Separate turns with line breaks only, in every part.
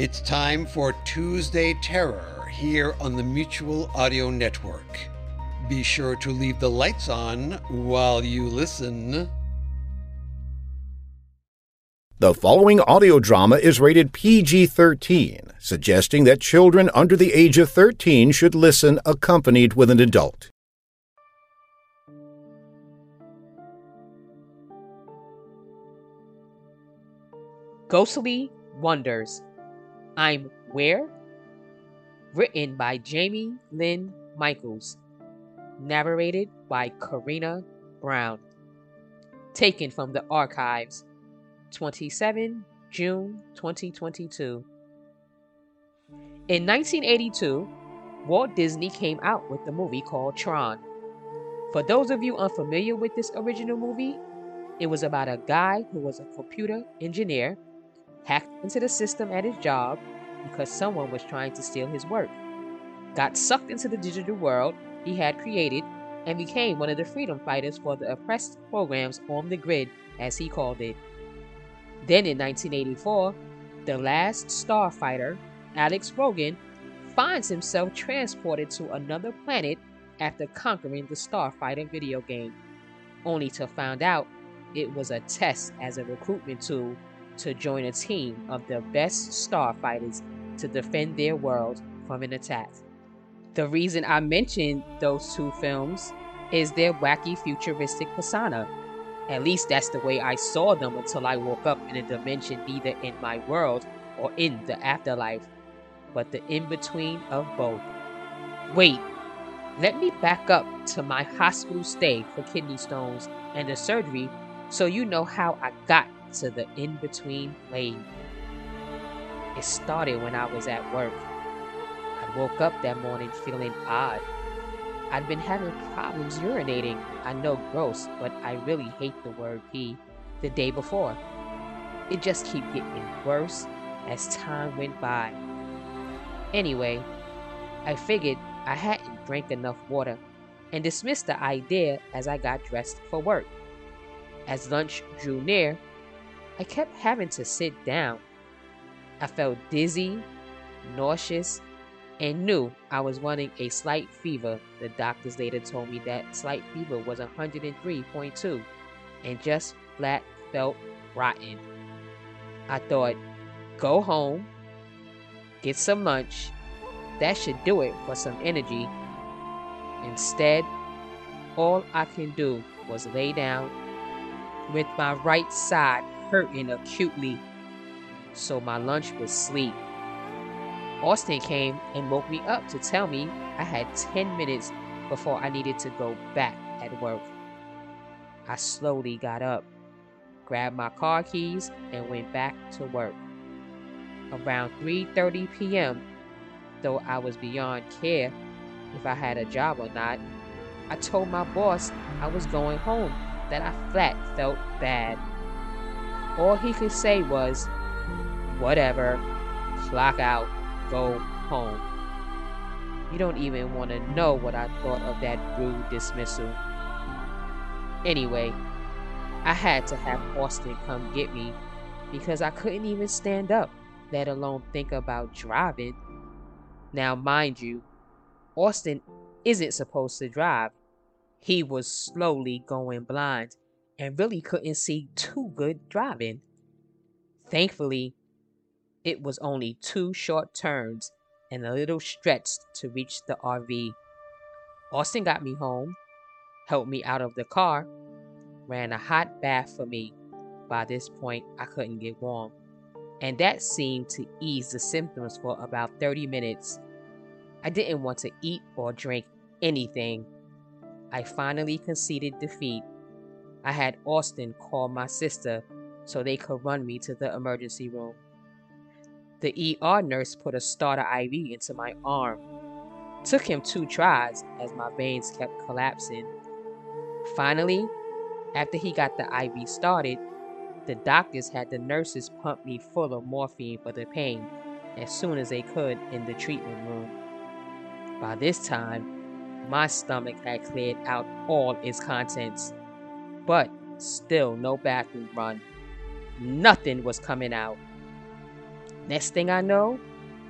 It's time for Tuesday Terror here on the Mutual Audio Network. Be sure to leave the lights on while you listen.
The following audio drama is rated PG 13, suggesting that children under the age of 13 should listen accompanied with an adult.
Ghostly Wonders I'm Where? Written by Jamie Lynn Michaels. Narrated by Karina Brown. Taken from the archives. 27 June 2022. In 1982, Walt Disney came out with the movie called Tron. For those of you unfamiliar with this original movie, it was about a guy who was a computer engineer hacked into the system at his job because someone was trying to steal his work, got sucked into the digital world he had created, and became one of the freedom fighters for the oppressed programs on the grid, as he called it. Then in 1984, the last starfighter, Alex Rogan, finds himself transported to another planet after conquering the Starfighter video game, only to find out it was a test as a recruitment tool to join a team of the best starfighters to defend their world from an attack. The reason I mentioned those two films is their wacky futuristic persona. At least that's the way I saw them until I woke up in a dimension neither in my world or in the afterlife, but the in between of both. Wait, let me back up to my hospital stay for kidney stones and the surgery so you know how I got to the in between lane. It started when I was at work. I woke up that morning feeling odd. I'd been having problems urinating. I know gross, but I really hate the word pee the day before. It just kept getting worse as time went by. Anyway, I figured I hadn't drank enough water and dismissed the idea as I got dressed for work. As lunch drew near, I kept having to sit down. I felt dizzy, nauseous, and knew I was running a slight fever. The doctors later told me that slight fever was 103.2 and just flat felt rotten. I thought, go home, get some lunch. That should do it for some energy. Instead, all I can do was lay down with my right side hurting acutely, so my lunch was sleep. Austin came and woke me up to tell me I had 10 minutes before I needed to go back at work. I slowly got up, grabbed my car keys, and went back to work. Around 3:30 p.m., though I was beyond care if I had a job or not, I told my boss I was going home, that I flat felt bad. All he could say was, whatever, clock out, go home. You don't even want to know what I thought of that rude dismissal. Anyway, I had to have Austin come get me because I couldn't even stand up, let alone think about driving. Now, mind you, Austin isn't supposed to drive. He was slowly going blind and really couldn't see too good driving. Thankfully, it was only two short turns and a little stretch to reach the RV. Austin got me home, helped me out of the car, ran a hot bath for me. By this point, I couldn't get warm, and that seemed to ease the symptoms for about 30 minutes. I didn't want to eat or drink anything. I finally conceded defeat I had Austin call my sister so they could run me to the emergency room. The ER nurse put a starter IV into my arm. Took him two tries as my veins kept collapsing. Finally, after he got the IV started, the doctors had the nurses pump me full of morphine for the pain as soon as they could in the treatment room. By this time, my stomach had cleared out all its contents, but still no bathroom run. Nothing was coming out. Next thing I know,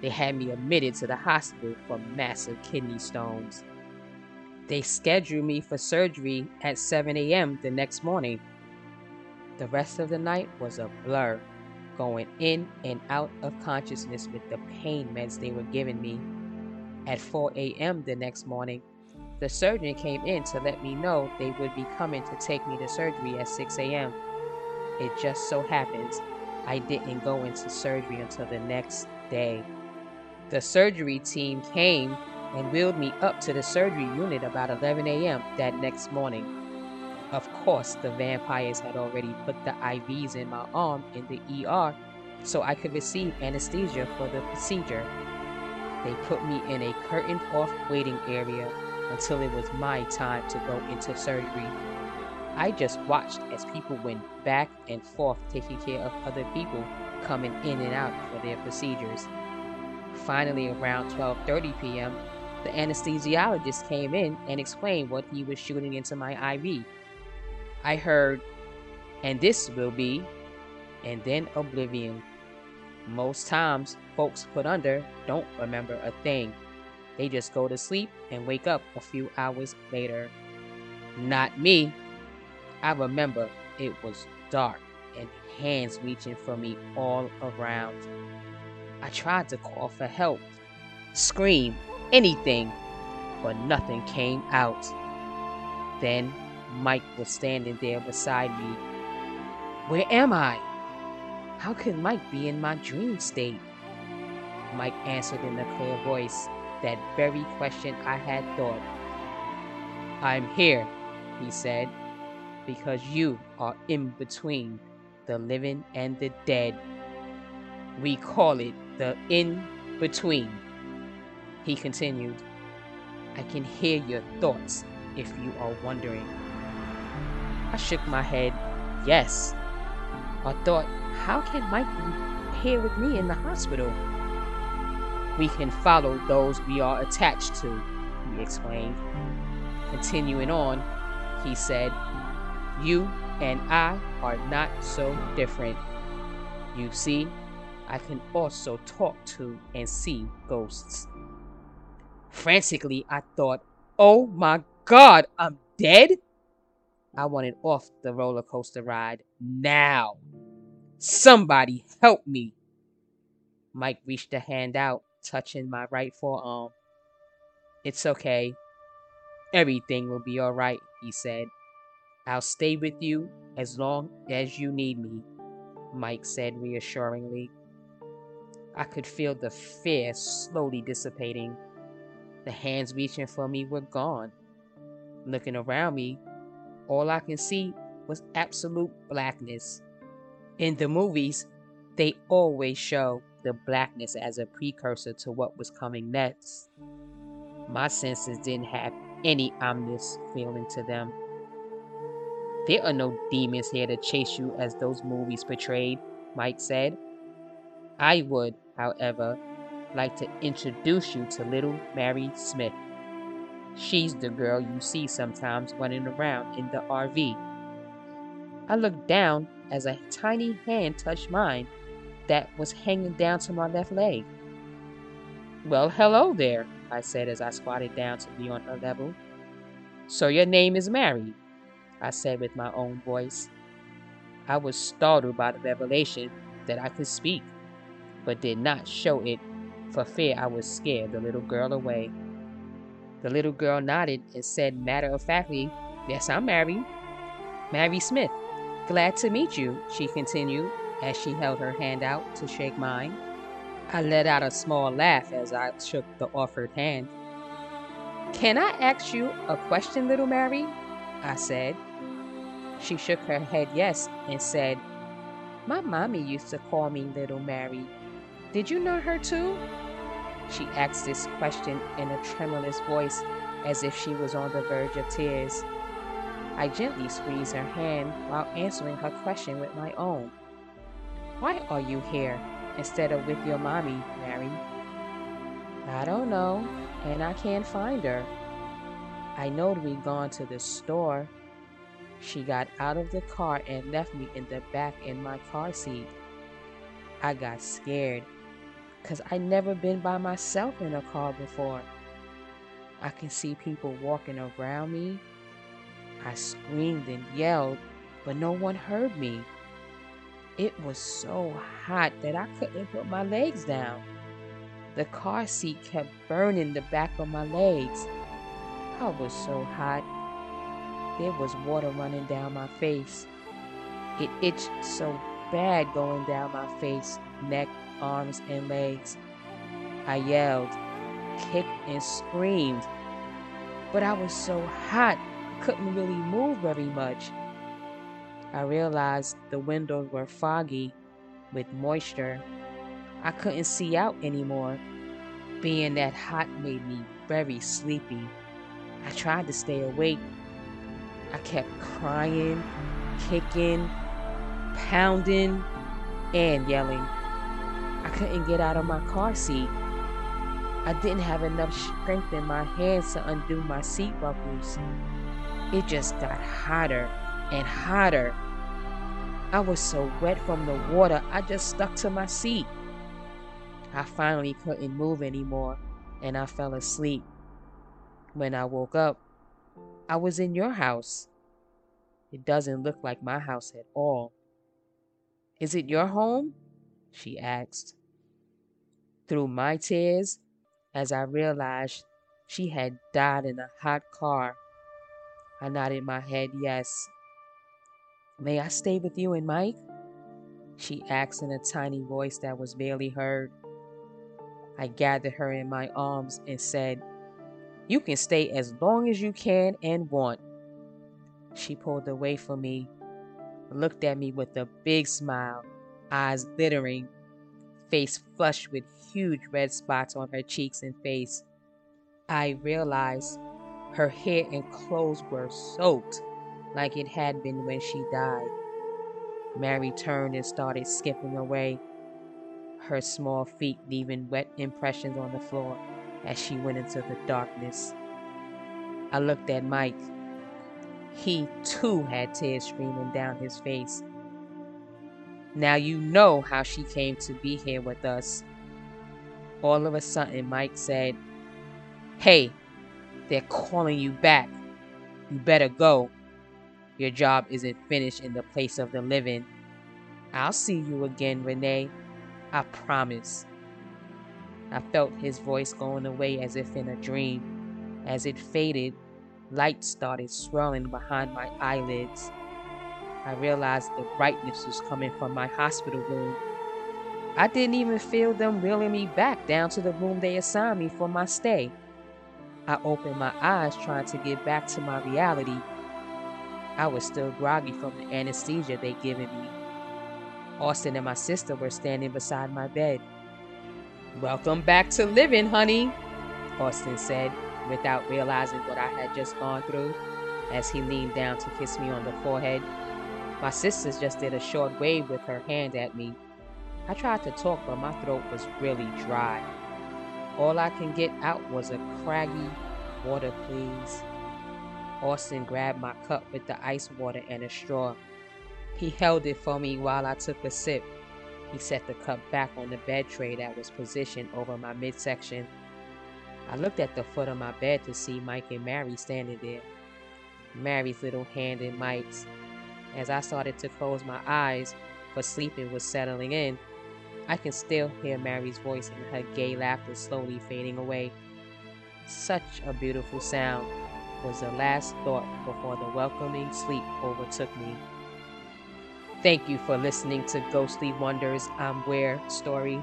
they had me admitted to the hospital for massive kidney stones. They scheduled me for surgery at 7 a.m. the next morning. The rest of the night was a blur, going in and out of consciousness with the pain meds they were giving me. At 4 a.m. the next morning, the surgeon came in to let me know they would be coming to take me to surgery at 6 a.m. It just so happens I didn't go into surgery until the next day. The surgery team came and wheeled me up to the surgery unit about 11 a.m. that next morning. Of course, the vampires had already put the IVs in my arm in the ER so I could receive anesthesia for the procedure. They put me in a curtained off waiting area until it was my time to go into surgery. I just watched as people went back and forth taking care of other people coming in and out for their procedures. Finally, around 12:30 p.m., the anesthesiologist came in and explained what he was shooting into my IV. I heard, and this will be, and then oblivion. Most times, folks put under don't remember a thing. They just go to sleep and wake up a few hours later. Not me. I remember it was dark and hands reaching for me all around. I tried to call for help, scream, anything, but nothing came out. Then Mike was standing there beside me. Where am I? How could Mike be in my dream state? Mike answered in a clear voice that very question I had thought. I'm here, he said, because you are in between the living and the dead. We call it the in between. He continued, I can hear your thoughts if you are wondering. I shook my head, yes. I thought, how can Mike be here with me in the hospital? We can follow those we are attached to, he explained. Continuing on, he said, You and I are not so different. You see, I can also talk to and see ghosts. Frantically, I thought, oh my god, I'm dead? I wanted off the roller coaster ride now. Somebody help me. Mike reached a hand out, touching my right forearm. Um, it's okay. Everything will be alright, he said. I'll stay with you as long as you need me, Mike said reassuringly. I could feel the fear slowly dissipating. The hands reaching for me were gone. Looking around me, all I could see was absolute blackness. In the movies, they always show the blackness as a precursor to what was coming next. My senses didn't have any ominous feeling to them. There are no demons here to chase you as those movies portrayed, Mike said. I would, however, like to introduce you to little Mary Smith. She's the girl you see sometimes running around in the RV. I looked down as a tiny hand touched mine that was hanging down to my left leg. Well, hello there, I said as I squatted down to be on her level. So your name is Mary, I said with my own voice. I was startled by the revelation that I could speak but did not show it for fear I would scare the little girl away. The little girl nodded and said matter of factly, Yes, I'm Mary. Mary Smith. Glad to meet you, she continued as she held her hand out to shake mine. I let out a small laugh as I shook the offered hand. Can I ask you a question, little Mary? I said. She shook her head yes and said, My mommy used to call me Little Mary. Did you know her too? She asked this question in a tremulous voice as if she was on the verge of tears. I gently squeezed her hand while answering her question with my own. Why are you here instead of with your mommy, Mary? I don't know, and I can't find her. I knowed we'd gone to the store. She got out of the car and left me in the back in my car seat. I got scared because I'd never been by myself in a car before. I can see people walking around me. I screamed and yelled, but no one heard me. It was so hot that I couldn't put my legs down. The car seat kept burning the back of my legs. I was so hot. There was water running down my face. It itched so bad going down my face, neck, arms, and legs. I yelled, kicked, and screamed. But I was so hot, I couldn't really move very much. I realized the windows were foggy with moisture. I couldn't see out anymore. Being that hot made me very sleepy. I tried to stay awake. I kept crying, kicking, pounding, and yelling. I couldn't get out of my car seat. I didn't have enough strength in my hands to undo my seat buckles. It just got hotter and hotter. I was so wet from the water, I just stuck to my seat. I finally couldn't move anymore and I fell asleep. When I woke up, I was in your house. It doesn't look like my house at all. Is it your home? She asked. Through my tears, as I realized she had died in a hot car, I nodded my head yes. May I stay with you and Mike? She asked in a tiny voice that was barely heard. I gathered her in my arms and said, You can stay as long as you can and want. She pulled away from me, looked at me with a big smile, eyes glittering, face flushed with huge red spots on her cheeks and face. I realized her hair and clothes were soaked like it had been when she died. Mary turned and started skipping away, her small feet leaving wet impressions on the floor as she went into the darkness. I looked at Mike. He too had tears streaming down his face. Now you know how she came to be here with us. All of a sudden, Mike said, Hey, they're calling you back. You better go. Your job isn't finished in the place of the living. I'll see you again, Renee. I promise. I felt his voice going away as if in a dream. As it faded, light started swirling behind my eyelids. I realized the brightness was coming from my hospital room. I didn't even feel them wheeling me back down to the room they assigned me for my stay. I opened my eyes trying to get back to my reality I was still groggy from the anesthesia they'd given me. Austin and my sister were standing beside my bed. Welcome back to living, honey, Austin said, without realizing what I had just gone through, as he leaned down to kiss me on the forehead. My sister just did a short wave with her hand at me. I tried to talk, but my throat was really dry. All I can get out was a craggy, water please. Austin grabbed my cup with the ice water and a straw. He held it for me while I took a sip. He set the cup back on the bed tray that was positioned over my midsection. I looked at the foot of my bed to see Mike and Mary standing there. Mary's little hand in Mike's. As I started to close my eyes, for sleeping was settling in, I can still hear Mary's voice and her gay laughter slowly fading away. Such a beautiful sound was the last thought before the welcoming sleep overtook me. Thank you for listening to Ghostly Wonders I'm Where story,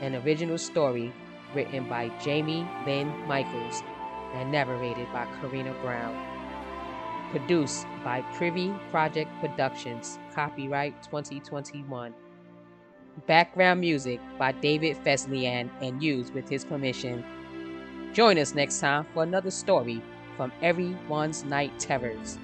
an original story written by Jamie Lynn Michaels and narrated by Karina Brown. Produced by Privy Project Productions, copyright 2021. Background music by David Fesliyan and used with his permission. Join us next time for another story from Everyone's Night Terrors.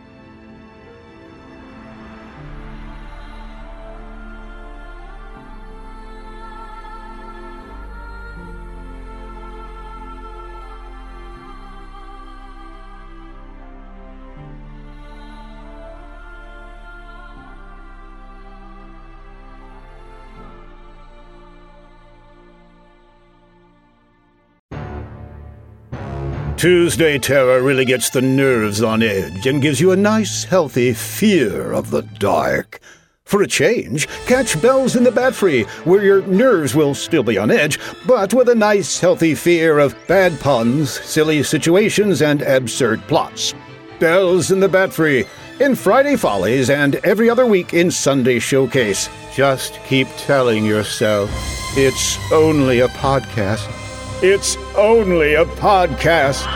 Tuesday Terror really gets the nerves on edge and gives you a nice, healthy fear of the dark. For a change, catch Bells in the Batfry, where your nerves will still be on edge, but with a nice, healthy fear of bad puns, silly situations, and absurd plots. Bells in the Batfry, in Friday Follies, and every other week in Sunday Showcase. Just keep telling yourself it's only a podcast. It's only a podcast.